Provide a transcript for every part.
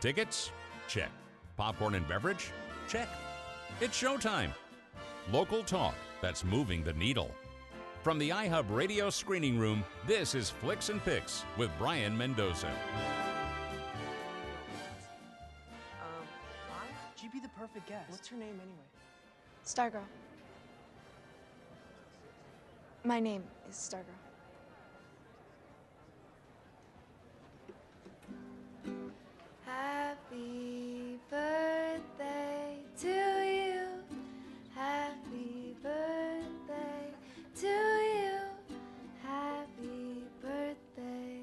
Tickets? Check. Popcorn and beverage? Check. It's showtime. Local talk that's moving the needle. From the iHub Radio Screening Room, this is Flicks and Picks with Brian Mendoza. Um, hi? She'd be the perfect guest. What's her name anyway? Stargirl. My name is Stargirl. Happy birthday to you. Happy birthday to you. Happy birthday,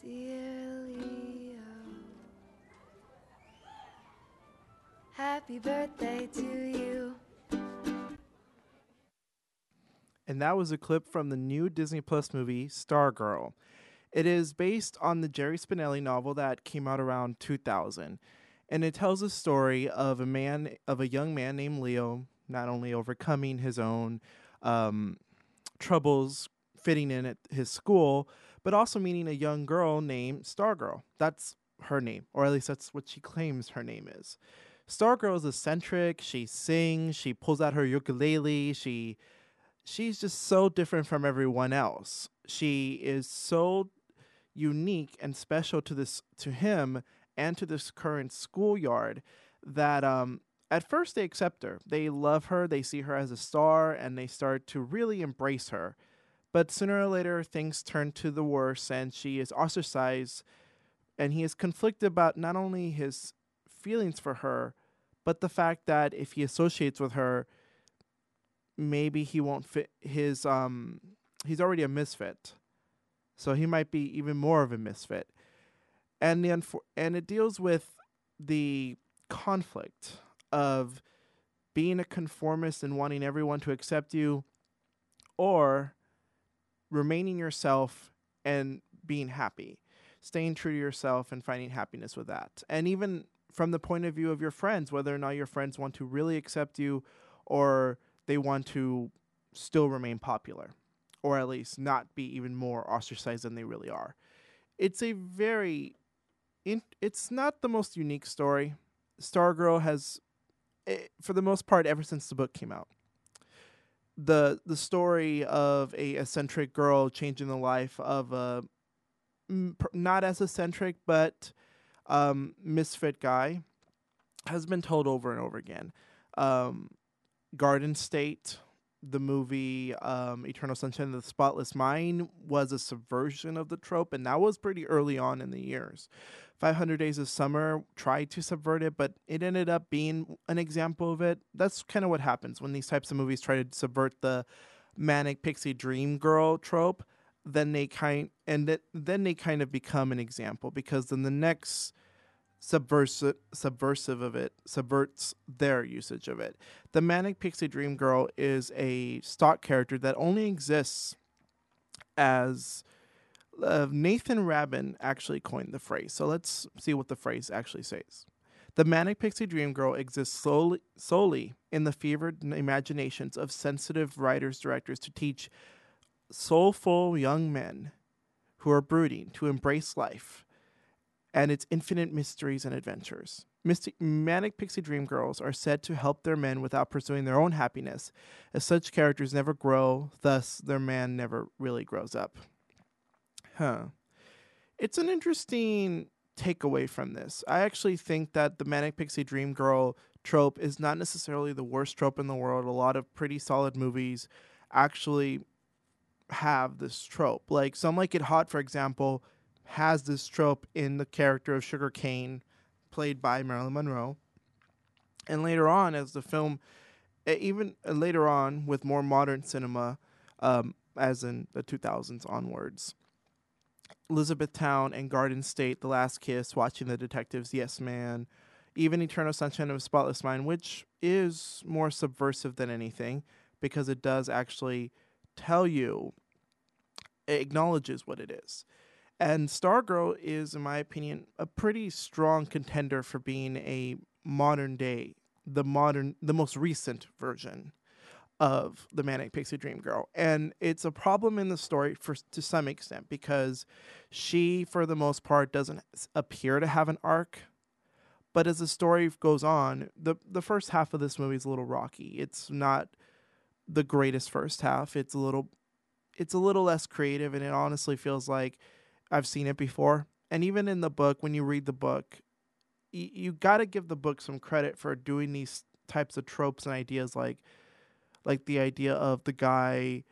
dear Leo. Happy birthday to you. and that was a clip from the new Disney Plus movie Stargirl. It is based on the Jerry Spinelli novel that came out around 2000, and it tells a story of a man of a young man named Leo, not only overcoming his own um, troubles fitting in at his school, but also meeting a young girl named Stargirl. That's her name, or at least that's what she claims her name is. Stargirl is eccentric. She sings. She pulls out her ukulele. She she's just so different from everyone else. She is so unique and special to this to him and to this current schoolyard that um at first they accept her. They love her, they see her as a star and they start to really embrace her. But sooner or later things turn to the worse and she is ostracized and he is conflicted about not only his feelings for her but the fact that if he associates with her maybe he won't fit his um he's already a misfit so he might be even more of a misfit. And the unfor- and it deals with the conflict of being a conformist and wanting everyone to accept you or remaining yourself and being happy staying true to yourself and finding happiness with that. And even from the point of view of your friends whether or not your friends want to really accept you or they want to still remain popular or at least not be even more ostracized than they really are. It's a very in, it's not the most unique story. Stargirl has eh, for the most part ever since the book came out. The the story of a eccentric girl changing the life of a not as eccentric but um, misfit guy has been told over and over again. Um, Garden State, the movie um, Eternal Sunshine of the Spotless Mind was a subversion of the trope, and that was pretty early on in the years. 500 Days of Summer tried to subvert it, but it ended up being an example of it. That's kind of what happens when these types of movies try to subvert the manic pixie dream girl trope. Then they kind and th- then they kind of become an example because then the next subversive subversive of it subverts their usage of it. The Manic Pixie Dream Girl is a stock character that only exists as uh, Nathan Rabin actually coined the phrase. So let's see what the phrase actually says. The Manic Pixie Dream Girl exists solely, solely in the fevered imaginations of sensitive writers directors to teach soulful young men who are brooding to embrace life and its infinite mysteries and adventures. Mystic, manic pixie dream girls are said to help their men without pursuing their own happiness, as such characters never grow, thus, their man never really grows up. Huh. It's an interesting takeaway from this. I actually think that the manic pixie dream girl trope is not necessarily the worst trope in the world. A lot of pretty solid movies actually have this trope. Like Some Like It Hot, for example, has this trope in the character of Sugar Kane, played by Marilyn Monroe. And later on, as the film, eh, even uh, later on with more modern cinema, um, as in the 2000s onwards, Elizabethtown and Garden State, The Last Kiss, Watching the Detectives, Yes Man, even Eternal Sunshine of a Spotless Mind, which is more subversive than anything because it does actually tell you, it acknowledges what it is. And Stargirl is, in my opinion, a pretty strong contender for being a modern day, the modern, the most recent version of the Manic Pixie Dream Girl. And it's a problem in the story for to some extent because she, for the most part, doesn't appear to have an arc. But as the story goes on, the the first half of this movie is a little rocky. It's not the greatest first half. It's a little it's a little less creative and it honestly feels like I've seen it before. And even in the book when you read the book, y- you got to give the book some credit for doing these types of tropes and ideas like like the idea of the guy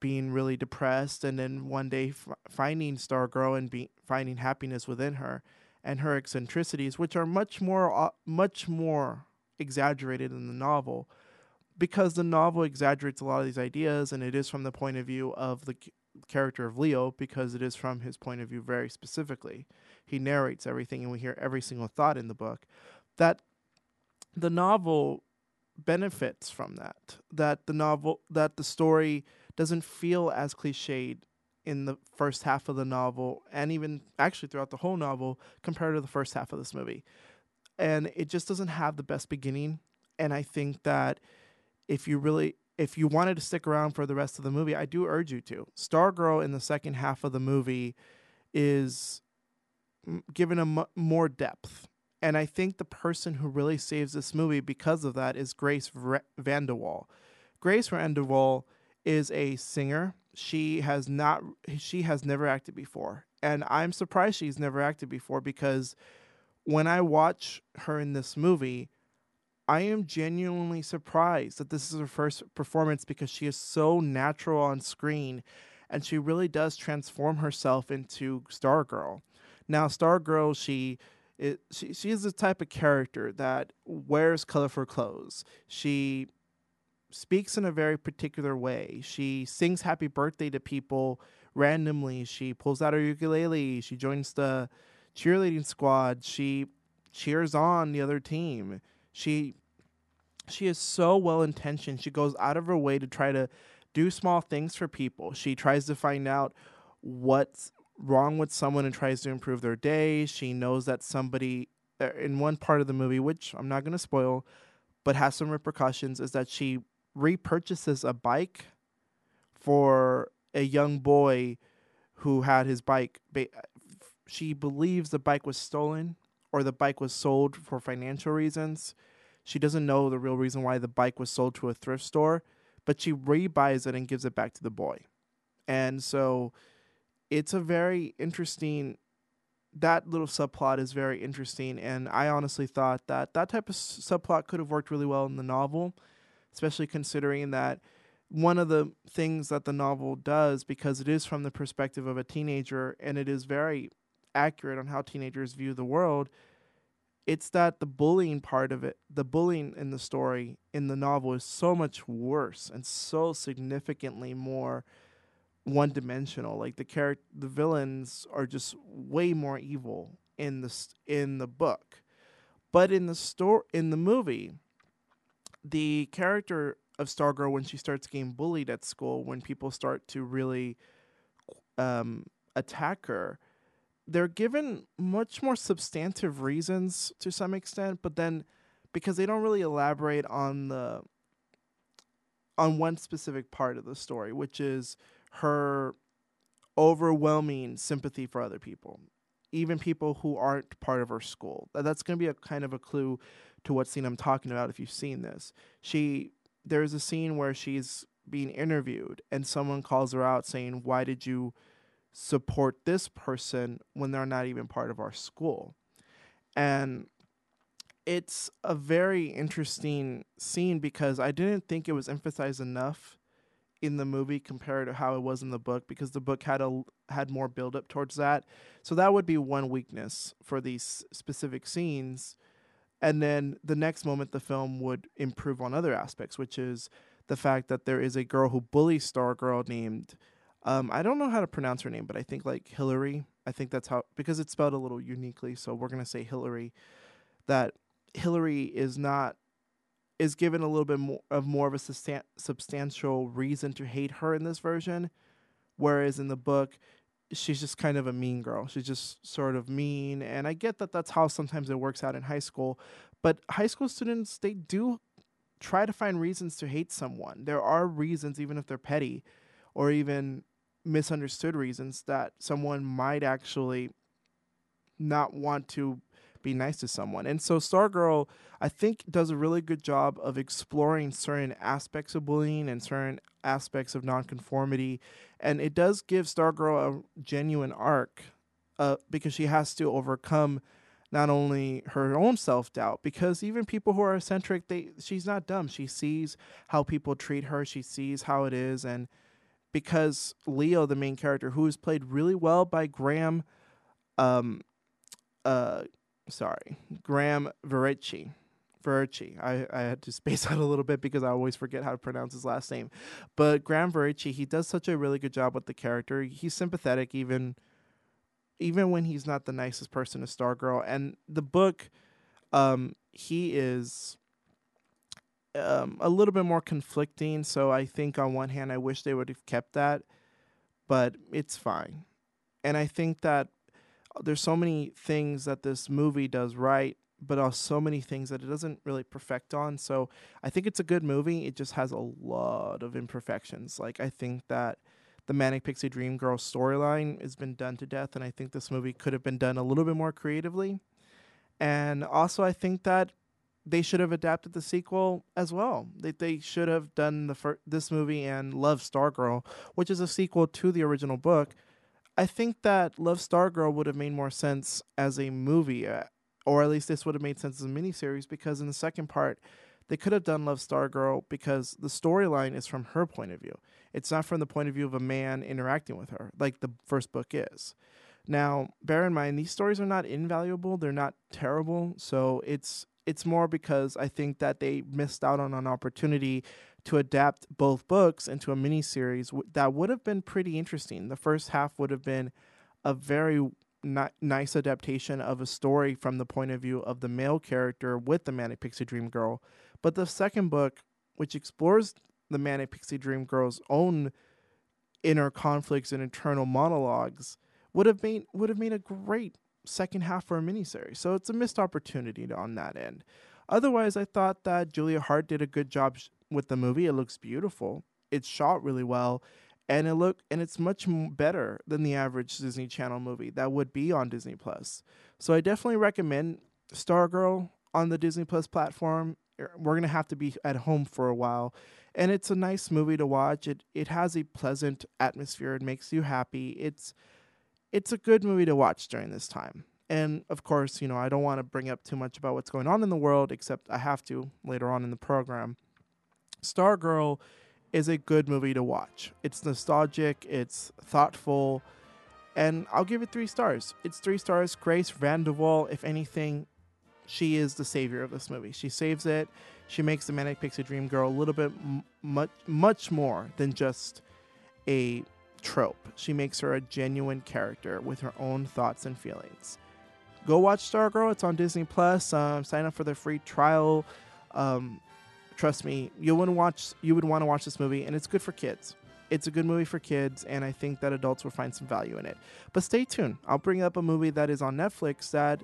being really depressed and then one day f- finding Stargirl and be- finding happiness within her and her eccentricities which are much more uh, much more exaggerated in the novel because the novel exaggerates a lot of these ideas and it is from the point of view of the character of Leo because it is from his point of view very specifically. He narrates everything and we hear every single thought in the book. That the novel benefits from that that the novel that the story doesn't feel as cliched in the first half of the novel and even actually throughout the whole novel compared to the first half of this movie. And it just doesn't have the best beginning. And i think that if you really if you wanted to stick around for the rest of the movie i do urge you to stargirl in the second half of the movie is given a m- more depth and I think the person who really saves this movie because of that is Grace Vra- VanderWaal. Grace VanderWaal is a singer. She has not she has never acted before. And I'm surprised she's never acted before because when I watch her in this movie, I am genuinely surprised that this is her first performance because she is so natural on screen and she really does transform herself into Stargirl. Now, Stargirl, she it, she she is the type of character that wears colorful clothes. She speaks in a very particular way. She sings happy birthday to people randomly. She pulls out her ukulele. She joins the cheerleading squad. She cheers on the other team. She she is so well intentioned. She goes out of her way to try to do small things for people. She tries to find out what's wrong with someone and tries to improve their day. She knows that somebody uh, in one part of the movie, which I'm not going to spoil, but has some repercussions, is that she repurchases a bike for a young boy who had his bike. Ba- she believes the bike was stolen or the bike was sold for financial reasons. She doesn't know the real reason why the bike was sold to a thrift store, but she rebuys it and gives it back to the boy. And so it's a very interesting that little subplot is very interesting and i honestly thought that that type of subplot could have worked really well in the novel especially considering that one of the things that the novel does because it is from the perspective of a teenager and it is very accurate on how teenagers view the world it's that the bullying part of it the bullying in the story in the novel is so much worse and so significantly more one dimensional. Like the character, the villains are just way more evil in the s- in the book, but in the store in the movie, the character of Stargirl when she starts getting bullied at school, when people start to really um, attack her, they're given much more substantive reasons to some extent, but then because they don't really elaborate on the on one specific part of the story, which is her overwhelming sympathy for other people, even people who aren't part of her school. That's going to be a kind of a clue to what scene I'm talking about if you've seen this. She there's a scene where she's being interviewed and someone calls her out saying, "Why did you support this person when they're not even part of our school?" And it's a very interesting scene because I didn't think it was emphasized enough in the movie compared to how it was in the book because the book had a had more build up towards that. So that would be one weakness for these specific scenes. And then the next moment the film would improve on other aspects, which is the fact that there is a girl who bullies Stargirl named um, I don't know how to pronounce her name, but I think like Hillary. I think that's how because it's spelled a little uniquely, so we're gonna say Hillary. That Hillary is not is given a little bit more of more of a substantial reason to hate her in this version, whereas in the book, she's just kind of a mean girl. She's just sort of mean, and I get that that's how sometimes it works out in high school, but high school students they do try to find reasons to hate someone. There are reasons, even if they're petty, or even misunderstood reasons that someone might actually not want to be nice to someone. And so Stargirl, I think, does a really good job of exploring certain aspects of bullying and certain aspects of nonconformity. And it does give Stargirl a genuine arc uh, because she has to overcome not only her own self doubt, because even people who are eccentric, they she's not dumb. She sees how people treat her. She sees how it is, and because Leo, the main character, who is played really well by Graham, um, uh, sorry, Graham Verrecci. Verrecci. I, I had to space out a little bit because I always forget how to pronounce his last name. But Graham Verrecci, he does such a really good job with the character. He's sympathetic even even when he's not the nicest person to Stargirl. And the book, um, he is um, a little bit more conflicting. So I think on one hand, I wish they would have kept that, but it's fine. And I think that there's so many things that this movie does right, but also so many things that it doesn't really perfect on. So I think it's a good movie. It just has a lot of imperfections. Like I think that the Manic Pixie Dream Girl storyline has been done to death, and I think this movie could have been done a little bit more creatively. And also, I think that they should have adapted the sequel as well. They they should have done the fir- this movie and Love Stargirl, which is a sequel to the original book. I think that Love Stargirl would have made more sense as a movie, uh, or at least this would have made sense as a miniseries because in the second part, they could have done Love Stargirl because the storyline is from her point of view. It's not from the point of view of a man interacting with her, like the first book is. Now, bear in mind these stories are not invaluable, they're not terrible, so it's it's more because I think that they missed out on an opportunity to adapt both books into a miniseries w- that would have been pretty interesting. The first half would have been a very ni- nice adaptation of a story from the point of view of the male character with the Manic Pixie Dream Girl but the second book, which explores the Manic Pixie Dream Girl's own inner conflicts and internal monologues, would have made would have made a great second half for a miniseries. So it's a missed opportunity on that end. Otherwise, I thought that Julia Hart did a good job sh- with the movie. It looks beautiful. It's shot really well, and it look and it's much better than the average Disney Channel movie that would be on Disney Plus. So I definitely recommend Stargirl on the Disney Plus platform er, we're gonna have to be at home for a while and it's a nice movie to watch it it has a pleasant atmosphere it makes you happy it's it's a good movie to watch during this time. And of course you know i don't want to bring up too much about what's going on in the world except i have to later on in the program. Stargirl is a good movie to watch. It's nostalgic it's thoughtful and i'll give it three stars. It's three stars. Grace vanderwaal if anything she is the savior of this movie. She saves it. She makes the Manic Pixie Dream Girl a little bit m- much much more than just a trope. She makes her a genuine character with her own thoughts and feelings. Go watch Stargirl. It's on Disney Plus. Um, sign up for the free trial. Um, trust me, you would watch. You would want to watch this movie, and it's good for kids. It's a good movie for kids, and I think that adults will find some value in it. But stay tuned. I'll bring up a movie that is on Netflix that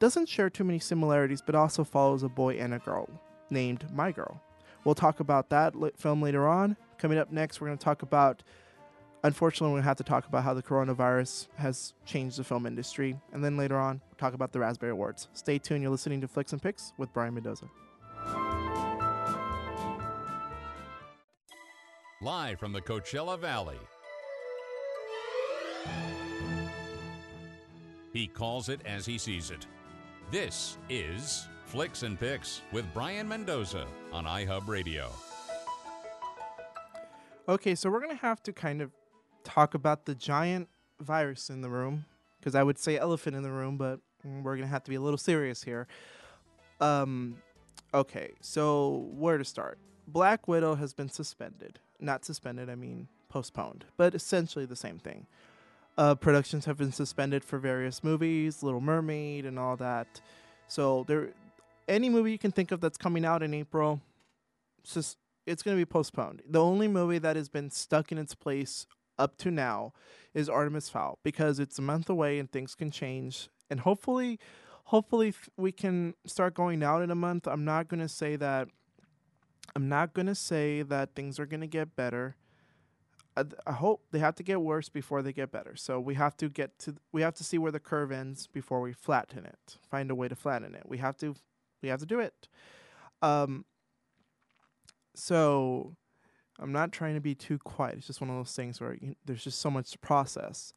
doesn't share too many similarities, but also follows a boy and a girl named My Girl. We'll talk about that film later on. Coming up next, we're going to talk about. Unfortunately, to have to talk about how the coronavirus has changed the film industry. And then later on, we'll talk about the Raspberry Awards. Stay tuned. You're listening to Flicks and Picks with Brian Mendoza. Live from the Coachella Valley. He calls it as he sees it. This is Flicks and Picks with Brian Mendoza on iHub Radio. Okay, so we're going to have to kind of talk about the giant virus in the room because I would say elephant in the room, but we're going to have to be a little serious here. Um okay, so where to start? Black Widow has been suspended. Not suspended, I mean postponed, but essentially the same thing. Uh, productions have been suspended for various movies, Little Mermaid, and all that. So there, any movie you can think of that's coming out in April, just it's going to be postponed. The only movie that has been stuck in its place up to now is Artemis Fowl because it's a month away and things can change. And hopefully, hopefully we can start going out in a month. I'm not going to say that. I'm not going to say that things are going to get better. I, I hope they have to get worse before they get better. So we have to get to we have to see where the curve ends before we flatten it. Find a way to flatten it. We have to we have to do it. Um so I'm not trying to be too quiet. It's just one of those things where you, there's just so much to process.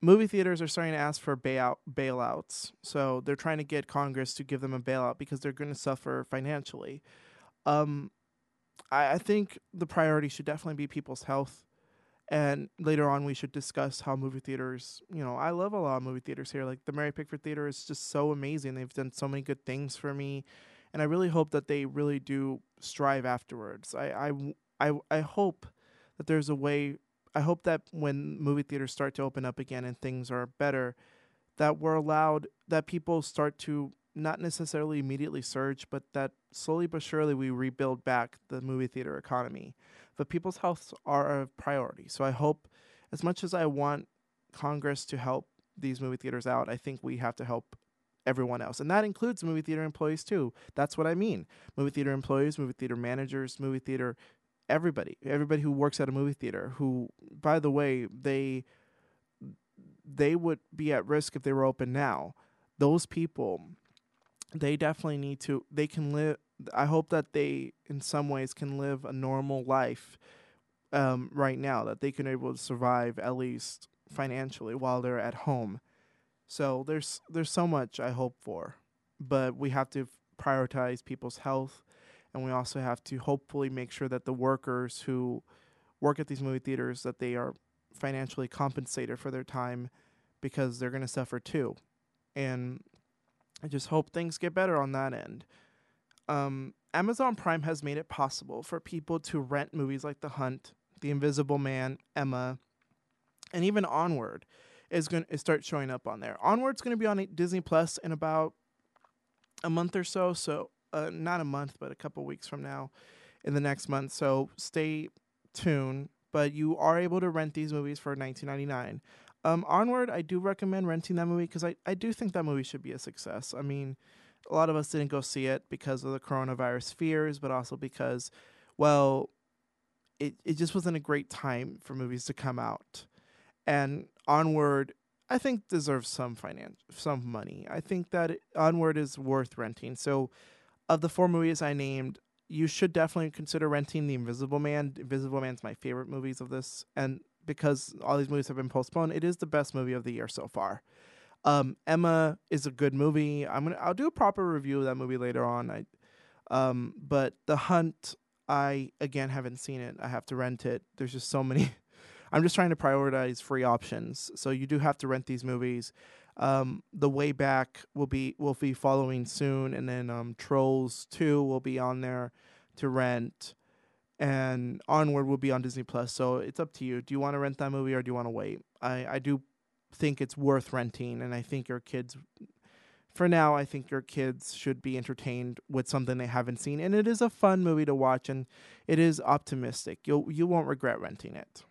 Movie theaters are starting to ask for bailout bailouts. So they're trying to get Congress to give them a bailout because they're going to suffer financially. Um, I, I think the priority should definitely be people's health. And later on, we should discuss how movie theaters, you know, I love a lot of movie theaters here. Like the Mary Pickford Theater is just so amazing. They've done so many good things for me. And I really hope that they really do strive afterwards. I, I, I, I hope that there's a way. I hope that when movie theaters start to open up again and things are better, that we're allowed, that people start to not necessarily immediately surge, but that slowly but surely we rebuild back the movie theater economy. But people's healths are a priority. So I hope, as much as I want Congress to help these movie theaters out, I think we have to help everyone else. And that includes movie theater employees too. That's what I mean. Movie theater employees, movie theater managers, movie theater everybody, everybody who works at a movie theater who by the way, they they would be at risk if they were open now. Those people they definitely need to they can live I hope that they in some ways can live a normal life um, right now that they can able to survive at least financially while they're at home. So there's there's so much I hope for, but we have to prioritize people's health and we also have to hopefully make sure that the workers who work at these movie theaters that they are financially compensated for their time because they're going to suffer too. And I just hope things get better on that end. Um, Amazon Prime has made it possible for people to rent movies like The Hunt, The Invisible Man, Emma, and even Onward is going to start showing up on there. Onward's going to be on Disney Plus in about a month or so, so uh, not a month, but a couple weeks from now, in the next month. So stay tuned. But you are able to rent these movies for 19.99. Um, Onward, I do recommend renting that movie because I, I do think that movie should be a success. I mean, a lot of us didn't go see it because of the coronavirus fears, but also because, well, it, it just wasn't a great time for movies to come out. And Onward, I think deserves some finance, some money. I think that it, Onward is worth renting. So, of the four movies I named, you should definitely consider renting The Invisible Man. Invisible Man's my favorite movies of this, and because all these movies have been postponed, it is the best movie of the year so far. Um, Emma is a good movie. I'm gonna I'll do a proper review of that movie later on. I, um, but The Hunt, I again haven't seen it. I have to rent it. There's just so many. I'm just trying to prioritize free options. So you do have to rent these movies. Um, the way back will be will be following soon, and then um, Trolls Two will be on there to rent and Onward will be on Disney Plus. So it's up to you. Do you want to rent that movie or do you want to wait? I I do think it's worth renting, and I think your kids. For now, I think your kids should be entertained with something they haven't seen, and it is a fun movie to watch, and it is optimistic. You'll you won't regret renting it.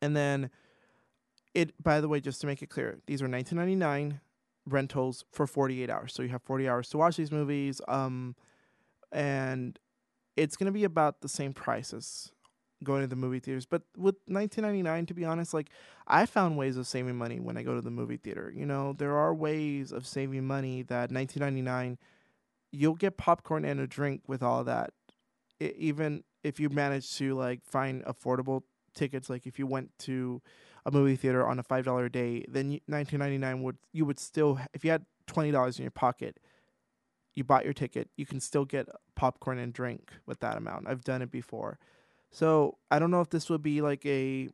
And then, it by the way, just to make it clear, these are 19.99 rentals for 48 hours, so you have 40 hours to watch these movies. Um, and it's going to be about the same price as going to the movie theaters. But with 19.99 to be honest, like I found ways of saving money when I go to the movie theater. You know, there are ways of saving money that 19.99 you'll get popcorn and a drink with all that. It, even if you manage to like find affordable tickets like if you went to a movie theater on a $5 day, then 19.99 would you would still if you had $20 in your pocket, you bought your ticket, you can still get popcorn and drink with that amount. I've done it before. So I don't know if this would be like a,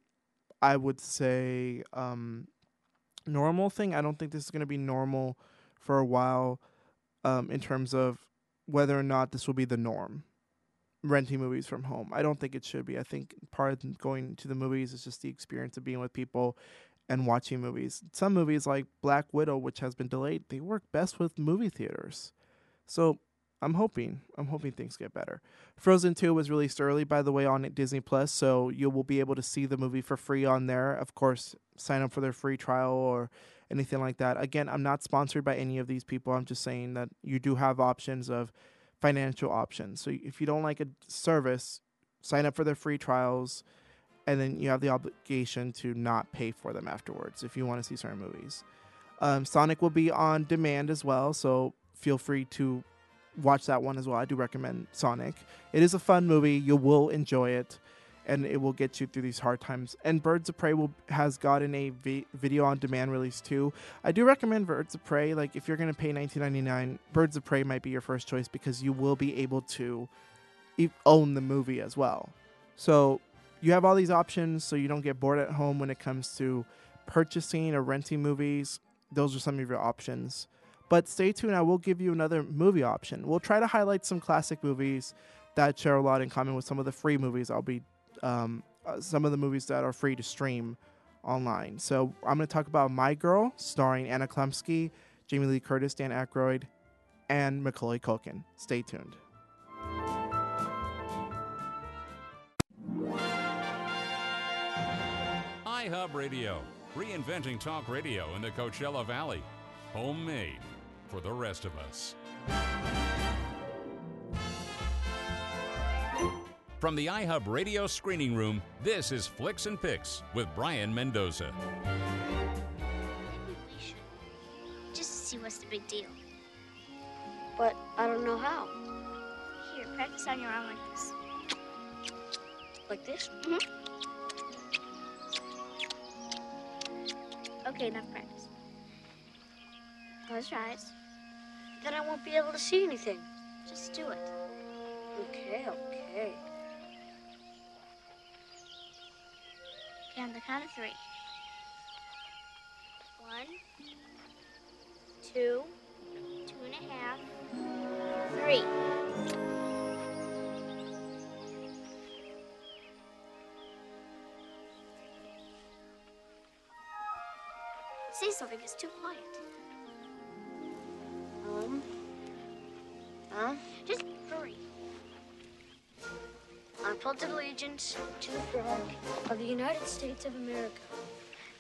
I would say, um, normal thing. I don't think this is to be normal for a while um, in terms of whether or not this will be the norm. Renting movies from home. I don't think it should be. I think part of going to the movies is just the experience of being with people and watching movies. Some movies like Black Widow, which has been delayed, they work best with movie theaters. So I'm hoping I'm hoping things get better. Frozen 2 was released early by the way on Disney Plus, so you will be able to see the movie for free on there. Of course, sign up for their free trial or anything like that. Again, I'm not sponsored by any of these people. I'm just saying that you do have options of financial options. So if you don't like a service, sign up for their free trials and then you have the obligation to not pay for them afterwards if you want to see certain movies. Um, Sonic will be on demand as well, so feel free to watch that one as well. I do recommend Sonic. It is a fun movie. You will enjoy it, and it will get you through these hard times. And Birds of Prey will has gotten a vi- video on demand release too. I do recommend Birds of Prey. Like if you're gonna pay 19.99, Birds of Prey might be your first choice because you will be able to e- own the movie as well. So you have all these options, so you don't get bored at home when it comes to purchasing or renting movies. Those are some of your options. But stay tuned, I will give you another movie option. We'll try to highlight some classic movies that share a lot in common with some of the free movies I'll be, um, uh, some of the movies that are free to stream online. So I'm going to talk about My Girl, starring Anna Chlumsky, Jamie Lee Curtis, Dan Aykroyd, and Macaulay Culkin. Stay tuned. iHub Radio, reinventing talk radio in the Coachella Valley. Homemade for the rest of us. From the iHub Radio screening room, this is Flicks and Picks with Brian Mendoza. Maybe we should. Just see what's the big deal. But I don't know how. Here, practice on your arm like this. Like this? Mm-hmm. Okay, enough practice. Close your eyes. Then I won't be able to see anything. Just do it. Okay, okay. Okay, on the count of three. One, two, two and a half, three. Say something, it's too quiet. Um, huh? Just pledge allegiance to the flag of the United States of America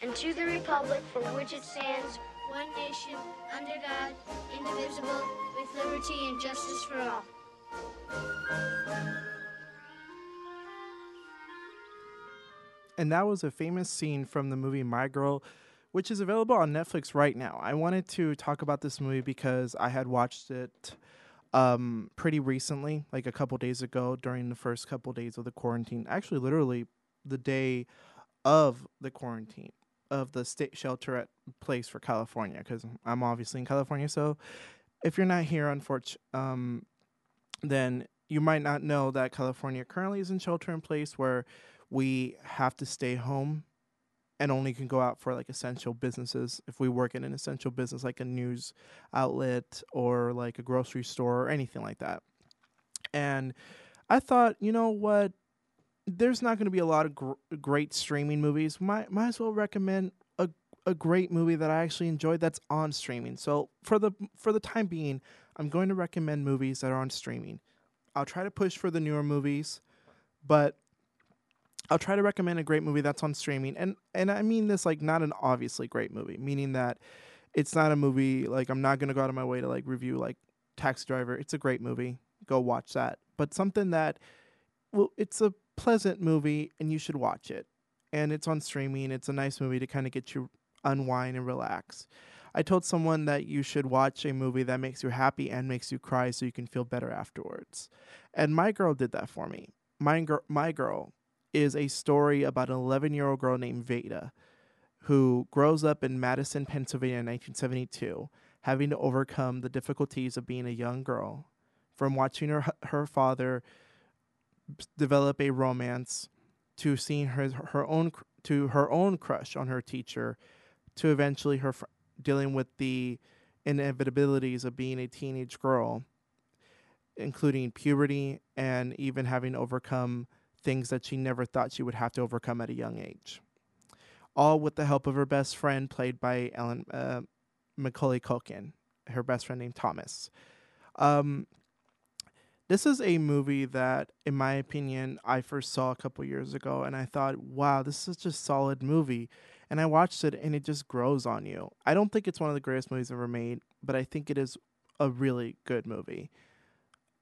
and to the republic for which it stands, one nation, under God, indivisible, with liberty and justice for all. And that was a famous scene from the movie My Girl, which is available on Netflix right now. I wanted to talk about this movie because I had watched it um, pretty recently, like a couple days ago during the first couple days of the quarantine. Actually, literally the day of the quarantine of the state shelter at place for California because I'm obviously in California. So if you're not here, unfortunately, um, then you might not know that California currently is in shelter in place where we have to stay home and only can go out for like essential businesses if we work in an essential business like a news outlet or like a grocery store or anything like that. And I thought, you know what? There's not going to be a lot of gr- great streaming movies. Might might as well recommend a a great movie that I actually enjoyed that's on streaming. So for the for the time being, I'm going to recommend movies that are on streaming. I'll try to push for the newer movies, but I'll try to recommend a great movie that's on streaming. And and I mean this like not an obviously great movie, meaning that it's not a movie like I'm not to go out of my way to like review like Taxi Driver. It's a great movie. Go watch that. But something that well it's a pleasant movie and you should watch it. And it's on streaming. It's a nice movie to kind of get you unwind and relax. I told someone that you should watch a movie that makes you happy and makes you cry so you can feel better afterwards. And My Girl did that for me. My, Girl, My Girl is a story about an 11 year old girl named Veda who grows up in Madison, Pennsylvania in 1972, having to overcome the difficulties of being a young girl from watching her, her father develop a romance to seeing her, her own to her own crush on her teacher to eventually her fr- dealing with the inevitabilities of being a teenage girl including puberty and even having overcome things that she never thought she would have to overcome at a young age. All with the help of her best friend, played by Ellen uh, Macaulay Culkin, her best friend named Thomas. Um, this is a movie that, in my opinion, I first saw a couple years ago, and I thought, wow, this is just a solid movie. And I watched it, and it just grows on you. I don't think it's one of the greatest movies ever made, but I think it is a really good movie.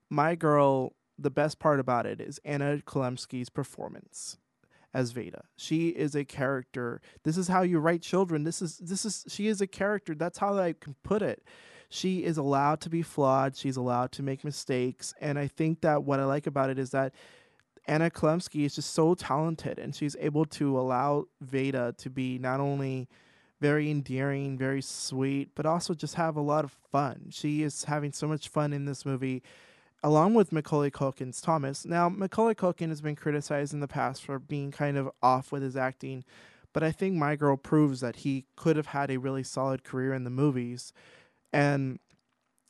My Girl the best part about it is Anna Chlumsky's performance. as Veda. She is a character. This is how you write children. This is this is she is a character. That's how I can put it. She is allowed to be flawed. She's allowed to make mistakes. And I think that what I like about it is that Anna Chlumsky is just so talented and she's able to allow Veda to be not only very endearing, very sweet, but also just have a lot of fun. She is having so much fun in this movie along with Macaulay Culkin's Thomas. Now, Macaulay Culkin has been criticized in the past for being kind of off with his acting, but I think My Girl proves that he could have had a really solid career in the movies. And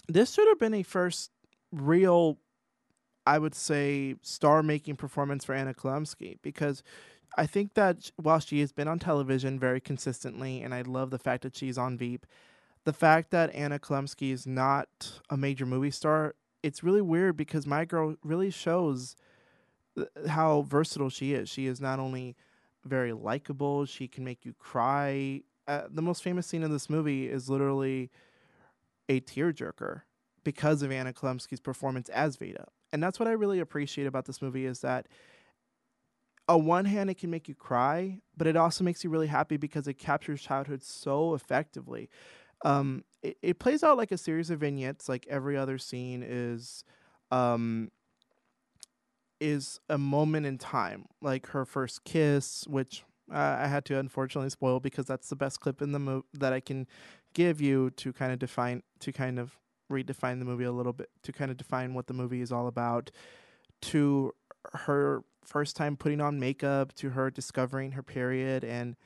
this should have been a first real, I would say, star making performance for Anna Chlumsky because I think that while she has been on television very consistently, and I love the fact that she's on Veep, the fact that Anna Chlumsky is not a major movie star it's really weird because my girl really shows how versatile she is. She is not only very likable, she can make you cry. Uh, the most famous scene in this movie is literally a tearjerker because of Anna Chlumsky's performance as Veda. And that's what I really appreciate about this movie is that on one hand it can make you cry, but it also makes you really happy because it captures childhood so effectively um, it, it plays out like a series of vignettes. Like every other scene is, um, is a moment in time. Like her first kiss, which uh, I had to unfortunately spoil because that's the best clip in the movie that I can give you to kind of define to kind of redefine the movie a little bit to kind of define what the movie is all about. To her first time putting on makeup, to her discovering her period and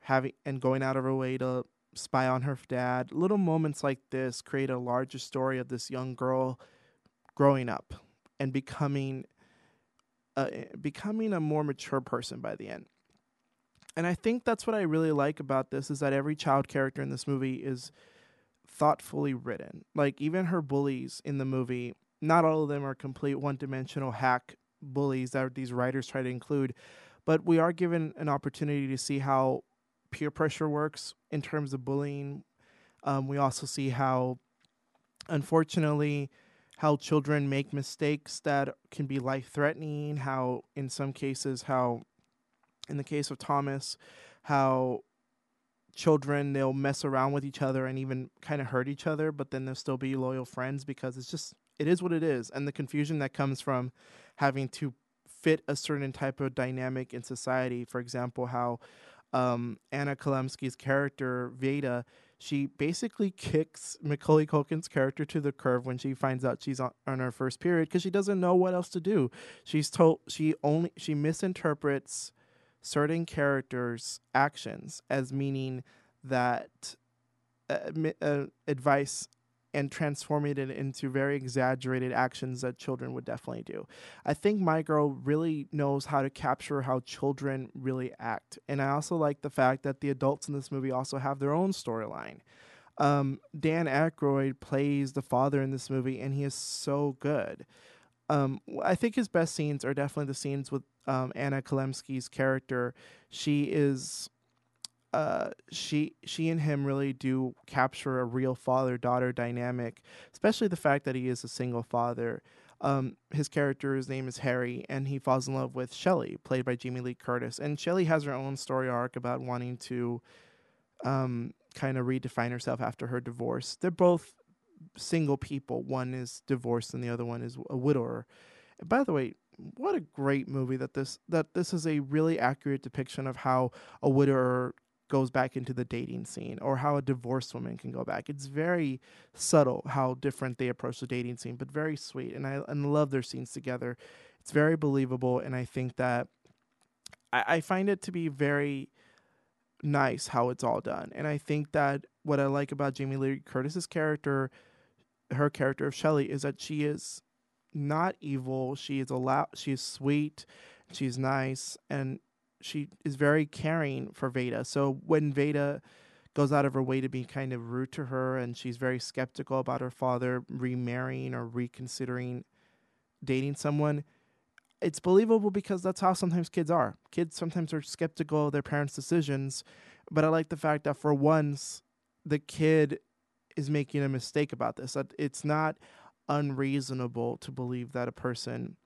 having and going out of her way to spy on her dad. Little moments like this create a larger story of this young girl growing up and becoming uh, becoming a more mature person by the end. And I think that's what I really like about this is that every child character in this movie is thoughtfully written. Like even her bullies in the movie, not all of them are complete one-dimensional hack bullies that these writers try to include, but we are given an opportunity to see how peer pressure works in terms of bullying. Um, we also see how, unfortunately, how children make mistakes that can be life threatening. How, in some cases, how, in the case of Thomas, how children they'll mess around with each other and even kind of hurt each other, but then they'll still be loyal friends because it's just it is what it is, and the confusion that comes from having to fit a certain type of dynamic in society. For example, how um, Anna Chlumsky's character Veda, she basically kicks Macaulay Culkin's character to the curb when she finds out she's on, on her first period because she doesn't know what else to do. She's told she only she misinterprets certain characters' actions as meaning that uh, uh, advice and transforming it into very exaggerated actions that children would definitely do. I think My Girl really knows how to capture how children really act. And I also like the fact that the adults in this movie also have their own storyline. Um, Dan Aykroyd plays the father in this movie, and he is so good. Um, I think his best scenes are definitely the scenes with um, Anna Chlumsky's character. She is uh, she she and him really do capture a real father daughter dynamic, especially the fact that he is a single father. Um, his character's name is Harry, and he falls in love with Shelley, played by Jamie Lee Curtis. And Shelley has her own story arc about wanting to um, kind of redefine herself after her divorce. They're both single people. One is divorced, and the other one is a widower. By the way, what a great movie that this that this is a really accurate depiction of how a widower goes back into the dating scene or how a divorced woman can go back. It's very subtle how different they approach the dating scene, but very sweet. And I and love their scenes together. It's very believable, and I think that I, I find it to be very nice how it's all done. And I think that what I like about Jamie Lee Curtis's character, her character of Shelley, is that she is not evil. She is allowed. She is sweet. She's nice, and she is very caring for Veda. So when Veda goes out of her way to be kind of rude to her and she's very skeptical about her father remarrying or reconsidering dating someone, it's believable because that's how sometimes kids are. Kids sometimes are skeptical of their parents' decisions, but I like the fact that for once the kid is making a mistake about this. That it's not unreasonable to believe that a person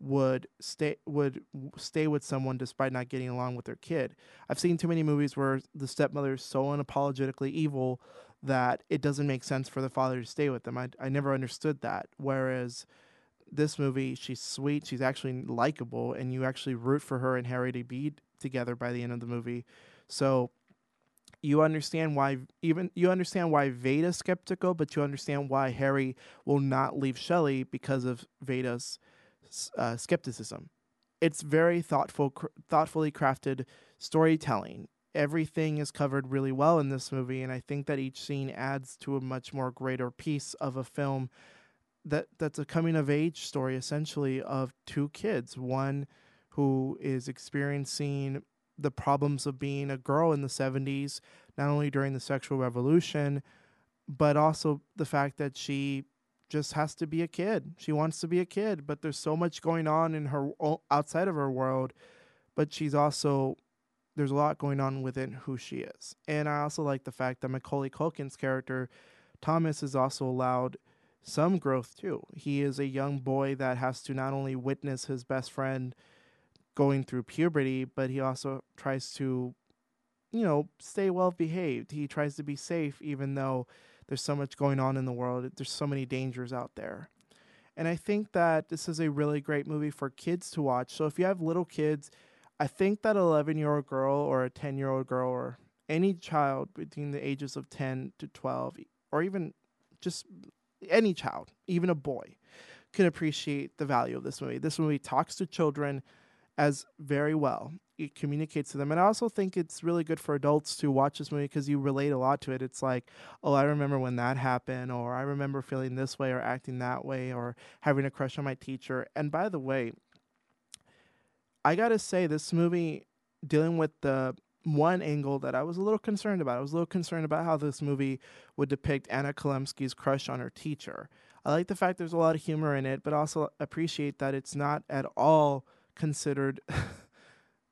would stay would stay with someone despite not getting along with their kid. I've seen too many movies where the stepmother is so unapologetically evil that it doesn't make sense for the father to stay with them. I I never understood that. Whereas this movie, she's sweet, she's actually likable, and you actually root for her and Harry to be together by the end of the movie. So you understand why even you understand why Veda's skeptical, but you understand why Harry will not leave Shelley because of Veda's uh, skepticism. It's very thoughtful, cr- thoughtfully crafted storytelling. Everything is covered really well in this movie, and I think that each scene adds to a much more greater piece of a film that that's a coming of age story essentially of two kids, one who is experiencing the problems of being a girl in the 70s, not only during the sexual revolution, but also the fact that she just has to be a kid. She wants to be a kid, but there's so much going on in her outside of her world, but she's also there's a lot going on within who she is. And I also like the fact that Macaulay Culkin's character Thomas is also allowed some growth too. He is a young boy that has to not only witness his best friend going through puberty, but he also tries to, you know, stay well behaved. He tries to be safe, even though there's so much going on in the world. There's so many dangers out there. And I think that this is a really great movie for kids to watch. So if you have little kids, I think that 11 year old girl or a 10 year old girl or any child between the ages of 10 to 12, or even just any child, even a boy, can appreciate the value of this movie. This movie talks to children as very well. It communicates to them. And I also think it's really good for adults to watch this movie because you relate a lot to it. It's like, oh, I remember when that happened, or I remember feeling this way, or acting that way, or having a crush on my teacher. And by the way, I got to say, this movie dealing with the one angle that I was a little concerned about. I was a little concerned about how this movie would depict Anna Chlumsky's crush on her teacher. I like the fact there's a lot of humor in it, but also appreciate that it's not at all considered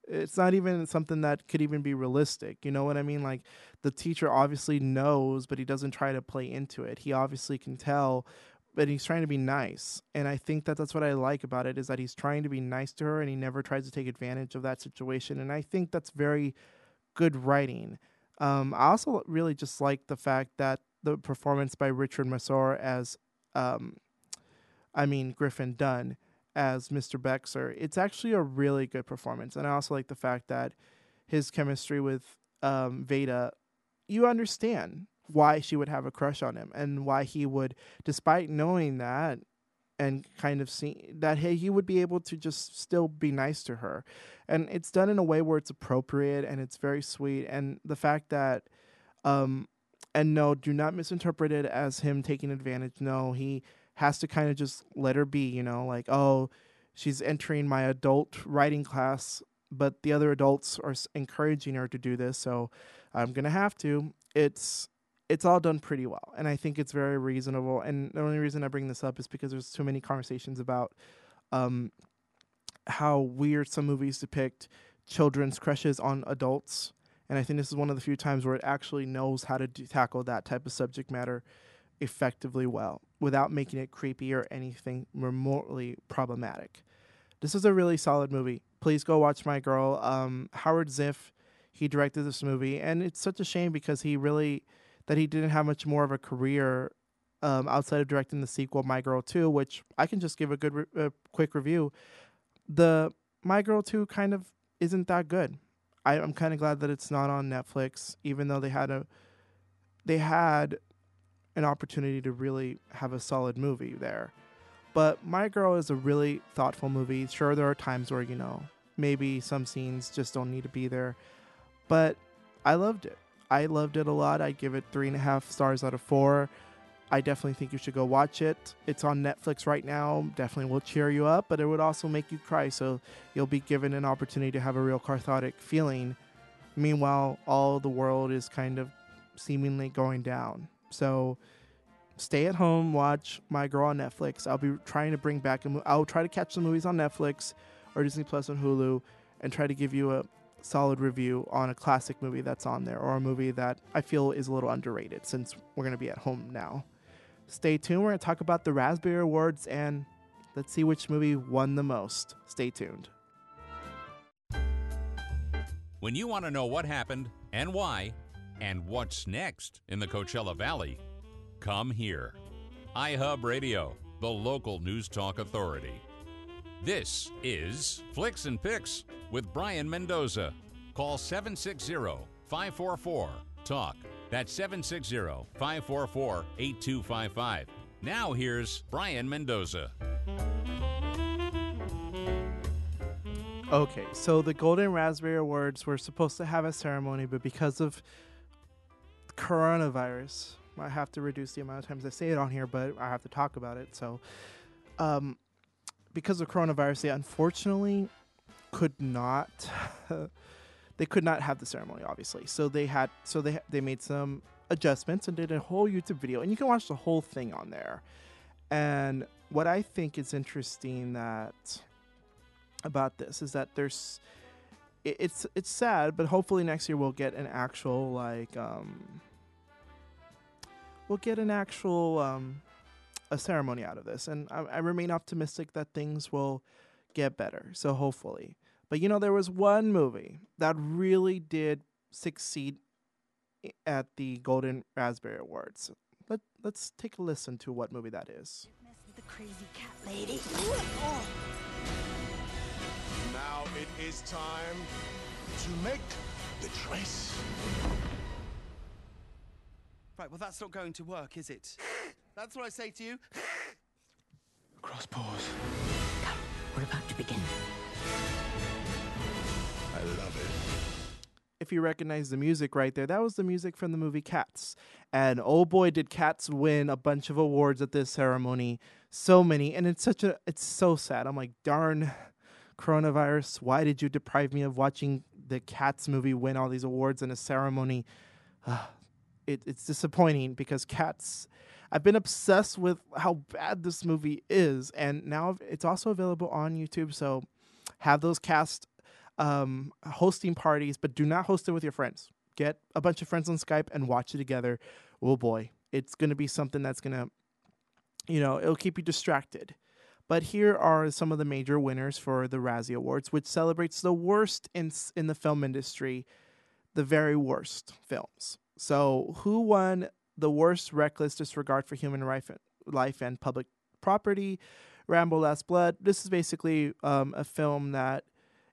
it's not even something that could even be realistic. You know what I mean? Like the teacher obviously knows, but he doesn't try to play into it. He obviously can tell, but he's trying to be nice. And I think that that's what I like about it is that he's trying to be nice to her and he never tries to take advantage of that situation. And I think that's very good writing. Um, I also really just like the fact that the performance by Richard Masur as, um, I mean Griffin Dunne as Mr. Bixler, it's actually a really good performance. And I also like the fact that his chemistry with um, Veda, you understand why she would have a crush on him and why he would, despite knowing that and kind of seeing that hey, he would be able to just still be nice to her. And it's done in a way where it's appropriate and it's very sweet. And the fact that, um, and no, do not misinterpret it as him taking advantage. No, he has to kind of just let her be, you know, like, oh, she's entering my adult writing class, but the other adults are encouraging her to do this, so I'm going to have to. It's it's all done pretty well, and I think it's very reasonable. And the only reason I bring this up is because there's too many conversations about um, how weird some movies depict children's crushes on adults. And I think this is one of the few times where it actually knows how to do, tackle that type of subject matter effectively well without making it creepy or anything remotely problematic. This is a really solid movie. Please go watch My Girl. Um, Howard Zieff, he directed this movie, and it's such a shame because he really that he didn't have much more of a career um, outside of directing the sequel My Girl 2, which I can just give a good, re- a quick review. The My Girl 2 kind of isn't that good. I, I'm kind of glad that it's not on Netflix, even though they had a they had an opportunity to really have a solid movie there. But My Girl is a really thoughtful movie. Sure, there are times where, you know, maybe some scenes just don't need to be there. But I loved it. I loved it a lot. I give it three and a half stars out of four. I definitely think you should go watch it. It's on Netflix right now. Definitely will cheer you up, but it would also make you cry. So you'll be given an opportunity to have a real cathartic feeling. Meanwhile, all the world is kind of seemingly going down. So stay at home, watch My Girl on Netflix. I'll be trying to bring back a mo- I'll try to catch the movies on Netflix or Disney Plus on Hulu and try to give you a solid review on a classic movie that's on there or a movie that I feel is a little underrated since we're going to be at home now. Stay tuned. We're going to talk about the Raspberry Awards and Let's see which movie won the most. Stay tuned. When you want to know what happened and why and what's next in the Coachella Valley, come here. iHub Radio, the local news talk authority. This is Flicks and Picks with Brian Mendoza. Call 760 544 TALK. That's 760 544 8255. Now here's Brian Mendoza. Okay, so the Golden Raspberry Awards were supposed to have a ceremony, but because of coronavirus, I have to reduce the amount of times I say it on here, but I have to talk about it. So, um, because of coronavirus, they unfortunately could not. they could not have the ceremony, obviously. So they had, so they they made some adjustments and did a whole YouTube video, and you can watch the whole thing on there. And what I think is interesting that about this is that there's it, it's it's sad, but hopefully next year we'll get an actual like um we'll get an actual um a ceremony out of this, and I, I remain optimistic that things will get better. So hopefully, but you know there was one movie that really did succeed at the Golden Raspberry Awards. Let let's take a listen to what movie that is. The crazy cat lady. Now it is time to make the choice. Right, well, that's not going to work, is it? That's what I say to you. Cross paws. We're about to begin. I love it. if you recognize the music right there, that was the music from the movie Cats. And oh boy, did Cats win a bunch of awards at this ceremony. So many. And it's such a it's so sad. I'm like, darn coronavirus, why did you deprive me of watching the Cats movie win all these awards in a ceremony? Ah, it, it's disappointing because Cats. I've been obsessed with how bad this movie is, and now it's also available on YouTube. So have those cast um, hosting parties, but do not host it with your friends. Get a bunch of friends on Skype and watch it together. Oh boy, it's going to be something that's going to, you know, it'll keep you distracted. But here are some of the major winners for the Razzie Awards, which celebrates the worst in in the film industry, the very worst films. So, who won the worst reckless disregard for human life, and public property? Rambo: Last Blood. This is basically um, a film that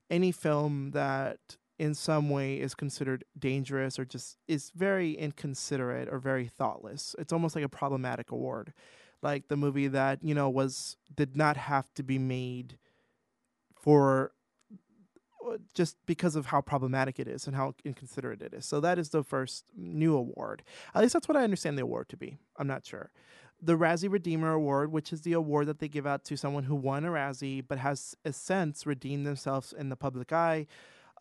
any film that in some way is considered dangerous or just is very inconsiderate or very thoughtless. It's almost like a problematic award. Like the movie that, you know, was did not have to be made for just because of how problematic it is and how inconsiderate it is. So that is the first new award. At least that's what I understand the award to be. I'm not sure. The Razzie Redeemer Award, which is the award that they give out to someone who won a Razzie but has a since redeemed themselves in the public eye.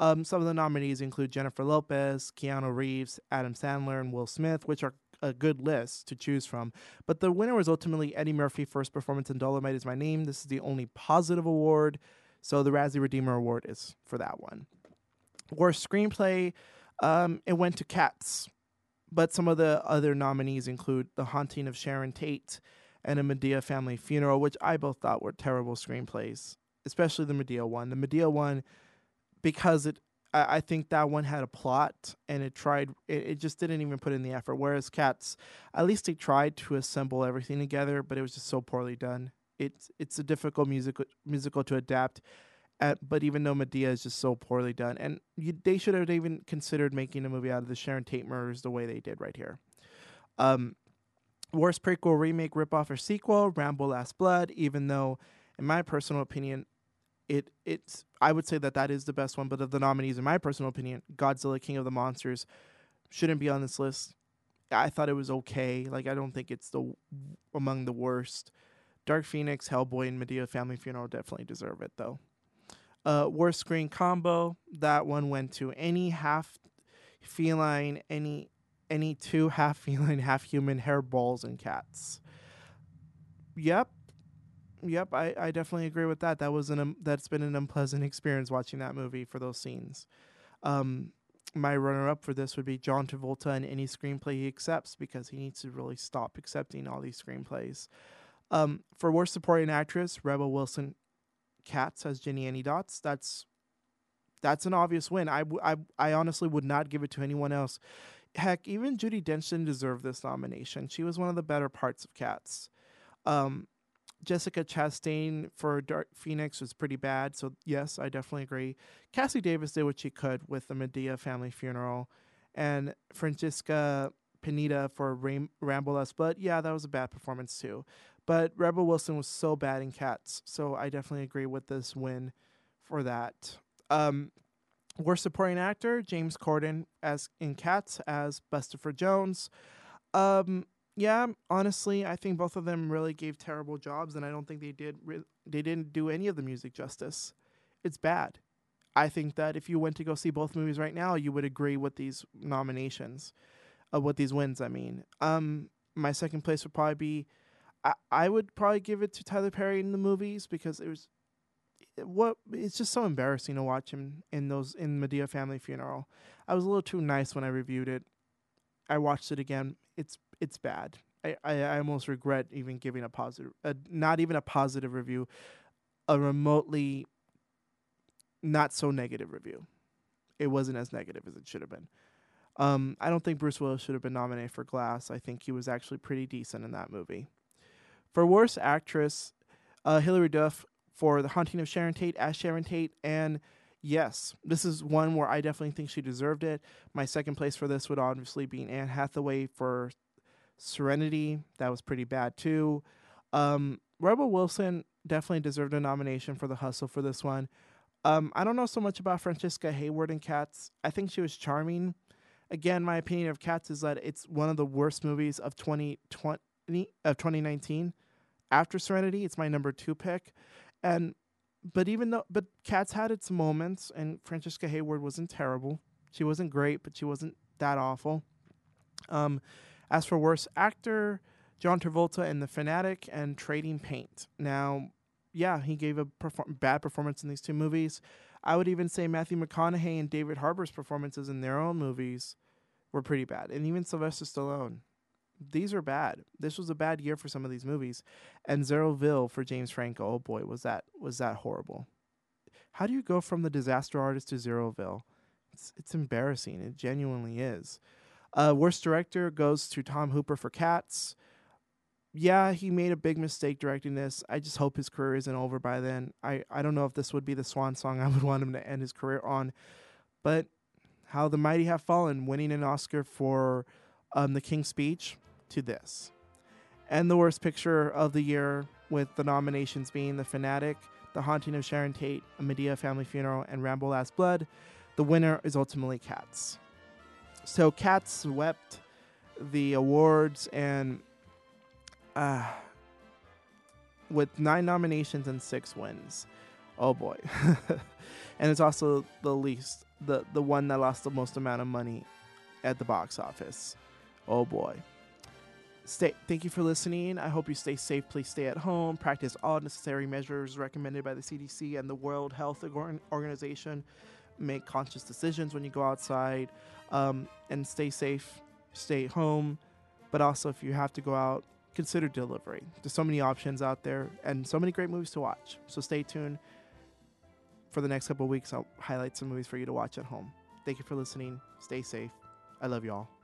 Um, some of the nominees include Jennifer Lopez, Keanu Reeves, Adam Sandler, and Will Smith, which are a good list to choose from. But the winner was ultimately Eddie Murphy first performance in Dolomite is My Name. This is the only positive award. So the Razzie Redeemer Award is for that one. Worst screenplay, um, it went to Cats. But some of the other nominees include The Haunting of Sharon Tate and A Madea Family Funeral, which I both thought were terrible screenplays, especially the Madea one. The Madea one, because it, I, think that one had a plot and it tried, it, it just didn't even put in the effort. Whereas Cats, at least they tried to assemble everything together, but it was just so poorly done. It's it's a difficult musical musical to adapt. At, but even though Madea is just so poorly done, and you, they should have even considered making a movie out of the Sharon Tate murders the way they did right here. Um, worst prequel, remake, ripoff, or sequel: Rambo: Last Blood. Even though, in my personal opinion, it it's I would say that that is the best one. But of the nominees, in my personal opinion, Godzilla: King of the Monsters shouldn't be on this list. I thought it was okay. Like I don't think it's the among the worst. Dark Phoenix, Hellboy, and Madea Family Funeral definitely deserve it though. Uh, worst screen combo. That one went to any half feline, any any two half feline, half human hair balls and cats. Yep, yep. I, I definitely agree with that. That was an um, that's been an unpleasant experience watching that movie for those scenes. Um, my runner up for this would be John Travolta in any screenplay he accepts because he needs to really stop accepting all these screenplays. Um, for worst supporting actress, Rebel Wilson Cats as Jennyanydots. That's that's an obvious win. I, w- I, I honestly would not give it to anyone else. Heck, even Judi Dench didn't deserve this nomination. She was one of the better parts of Cats. Um, Jessica Chastain for Dark Phoenix was pretty bad, so yes, I definitely agree. Cassi Davis did what she could with the Madea family funeral, and Francesca Pineda for Ram- Rambo Last Blood. Yeah, that was a bad performance too. But Rebel Wilson was so bad in Cats, so I definitely agree with this win for that. Um, worst supporting actor James Corden as in Cats as Bustopher Jones. Um, yeah, honestly, I think both of them really gave terrible jobs, and I don't think they did. Re- they didn't do any of the music justice. It's bad. I think that if you went to go see both movies right now, you would agree with these nominations, uh, with these wins. I mean, um, my second place would probably be. I, I would probably give it to Tyler Perry in the movies because it was what it's just so embarrassing to watch him in those in Madea family funeral. I was a little too nice when I reviewed it. I watched it again. It's it's bad. I, I, I almost regret even giving a positive, uh, not even a positive review, a remotely not so negative review. It wasn't as negative as it should have been. Um, I don't think Bruce Willis should have been nominated for Glass. I think he was actually pretty decent in that movie. For worst actress, uh, Hilary Duff for The Haunting of Sharon Tate as Sharon Tate. And yes, this is one where I definitely think she deserved it. My second place for this would obviously be Anne Hathaway for Serenity. That was pretty bad too. Um, Rebel Wilson definitely deserved a nomination for The Hustle for this one. Um, I don't know so much about Francesca Hayward in Cats. I think she was charming. Again, my opinion of Cats is that it's one of the worst movies of 2020 of 2019. After Serenity, it's my number two pick. And but even though but Cats had its moments and Francesca Hayward wasn't terrible. She wasn't great, but she wasn't that awful. Um as for worst actor, John Travolta in The Fanatic and Trading Paint. Now, yeah, he gave a perform- bad performance in these two movies. I would even say Matthew McConaughey and David Harbour's performances in their own movies were pretty bad, and even Sylvester Stallone. These are bad. This was a bad year for some of these movies, and Zeroville for James Franco. Oh boy, was that was that horrible? How do you go from the disaster artist to Zeroville? It's it's embarrassing. It genuinely is. Uh, worst director goes to Tom Hooper for Cats. Yeah, he made a big mistake directing this. I just hope his career isn't over by then. I, I don't know if this would be the swan song I would want him to end his career on, but how the mighty have fallen, winning an Oscar for um, The King's Speech to this. And the worst picture of the year, with the nominations being The Fanatic, The Haunting of Sharon Tate, A Madea Family Funeral, and Rambo Last Blood. The winner is ultimately Cats. So Cats swept the awards and uh, with nine nominations and six wins. Oh boy. and it's also the least the the one that lost the most amount of money at the box office. Oh boy. Stay thank you for listening. I hope you stay safe. Please stay at home. Practice all necessary measures recommended by the CDC and the World Health Organization. Make conscious decisions when you go outside. Um, and stay safe. Stay home. But also if you have to go out, consider delivery. There's so many options out there and so many great movies to watch. So stay tuned. For the next couple weeks, I'll highlight some movies for you to watch at home. Thank you for listening. Stay safe. I love you all.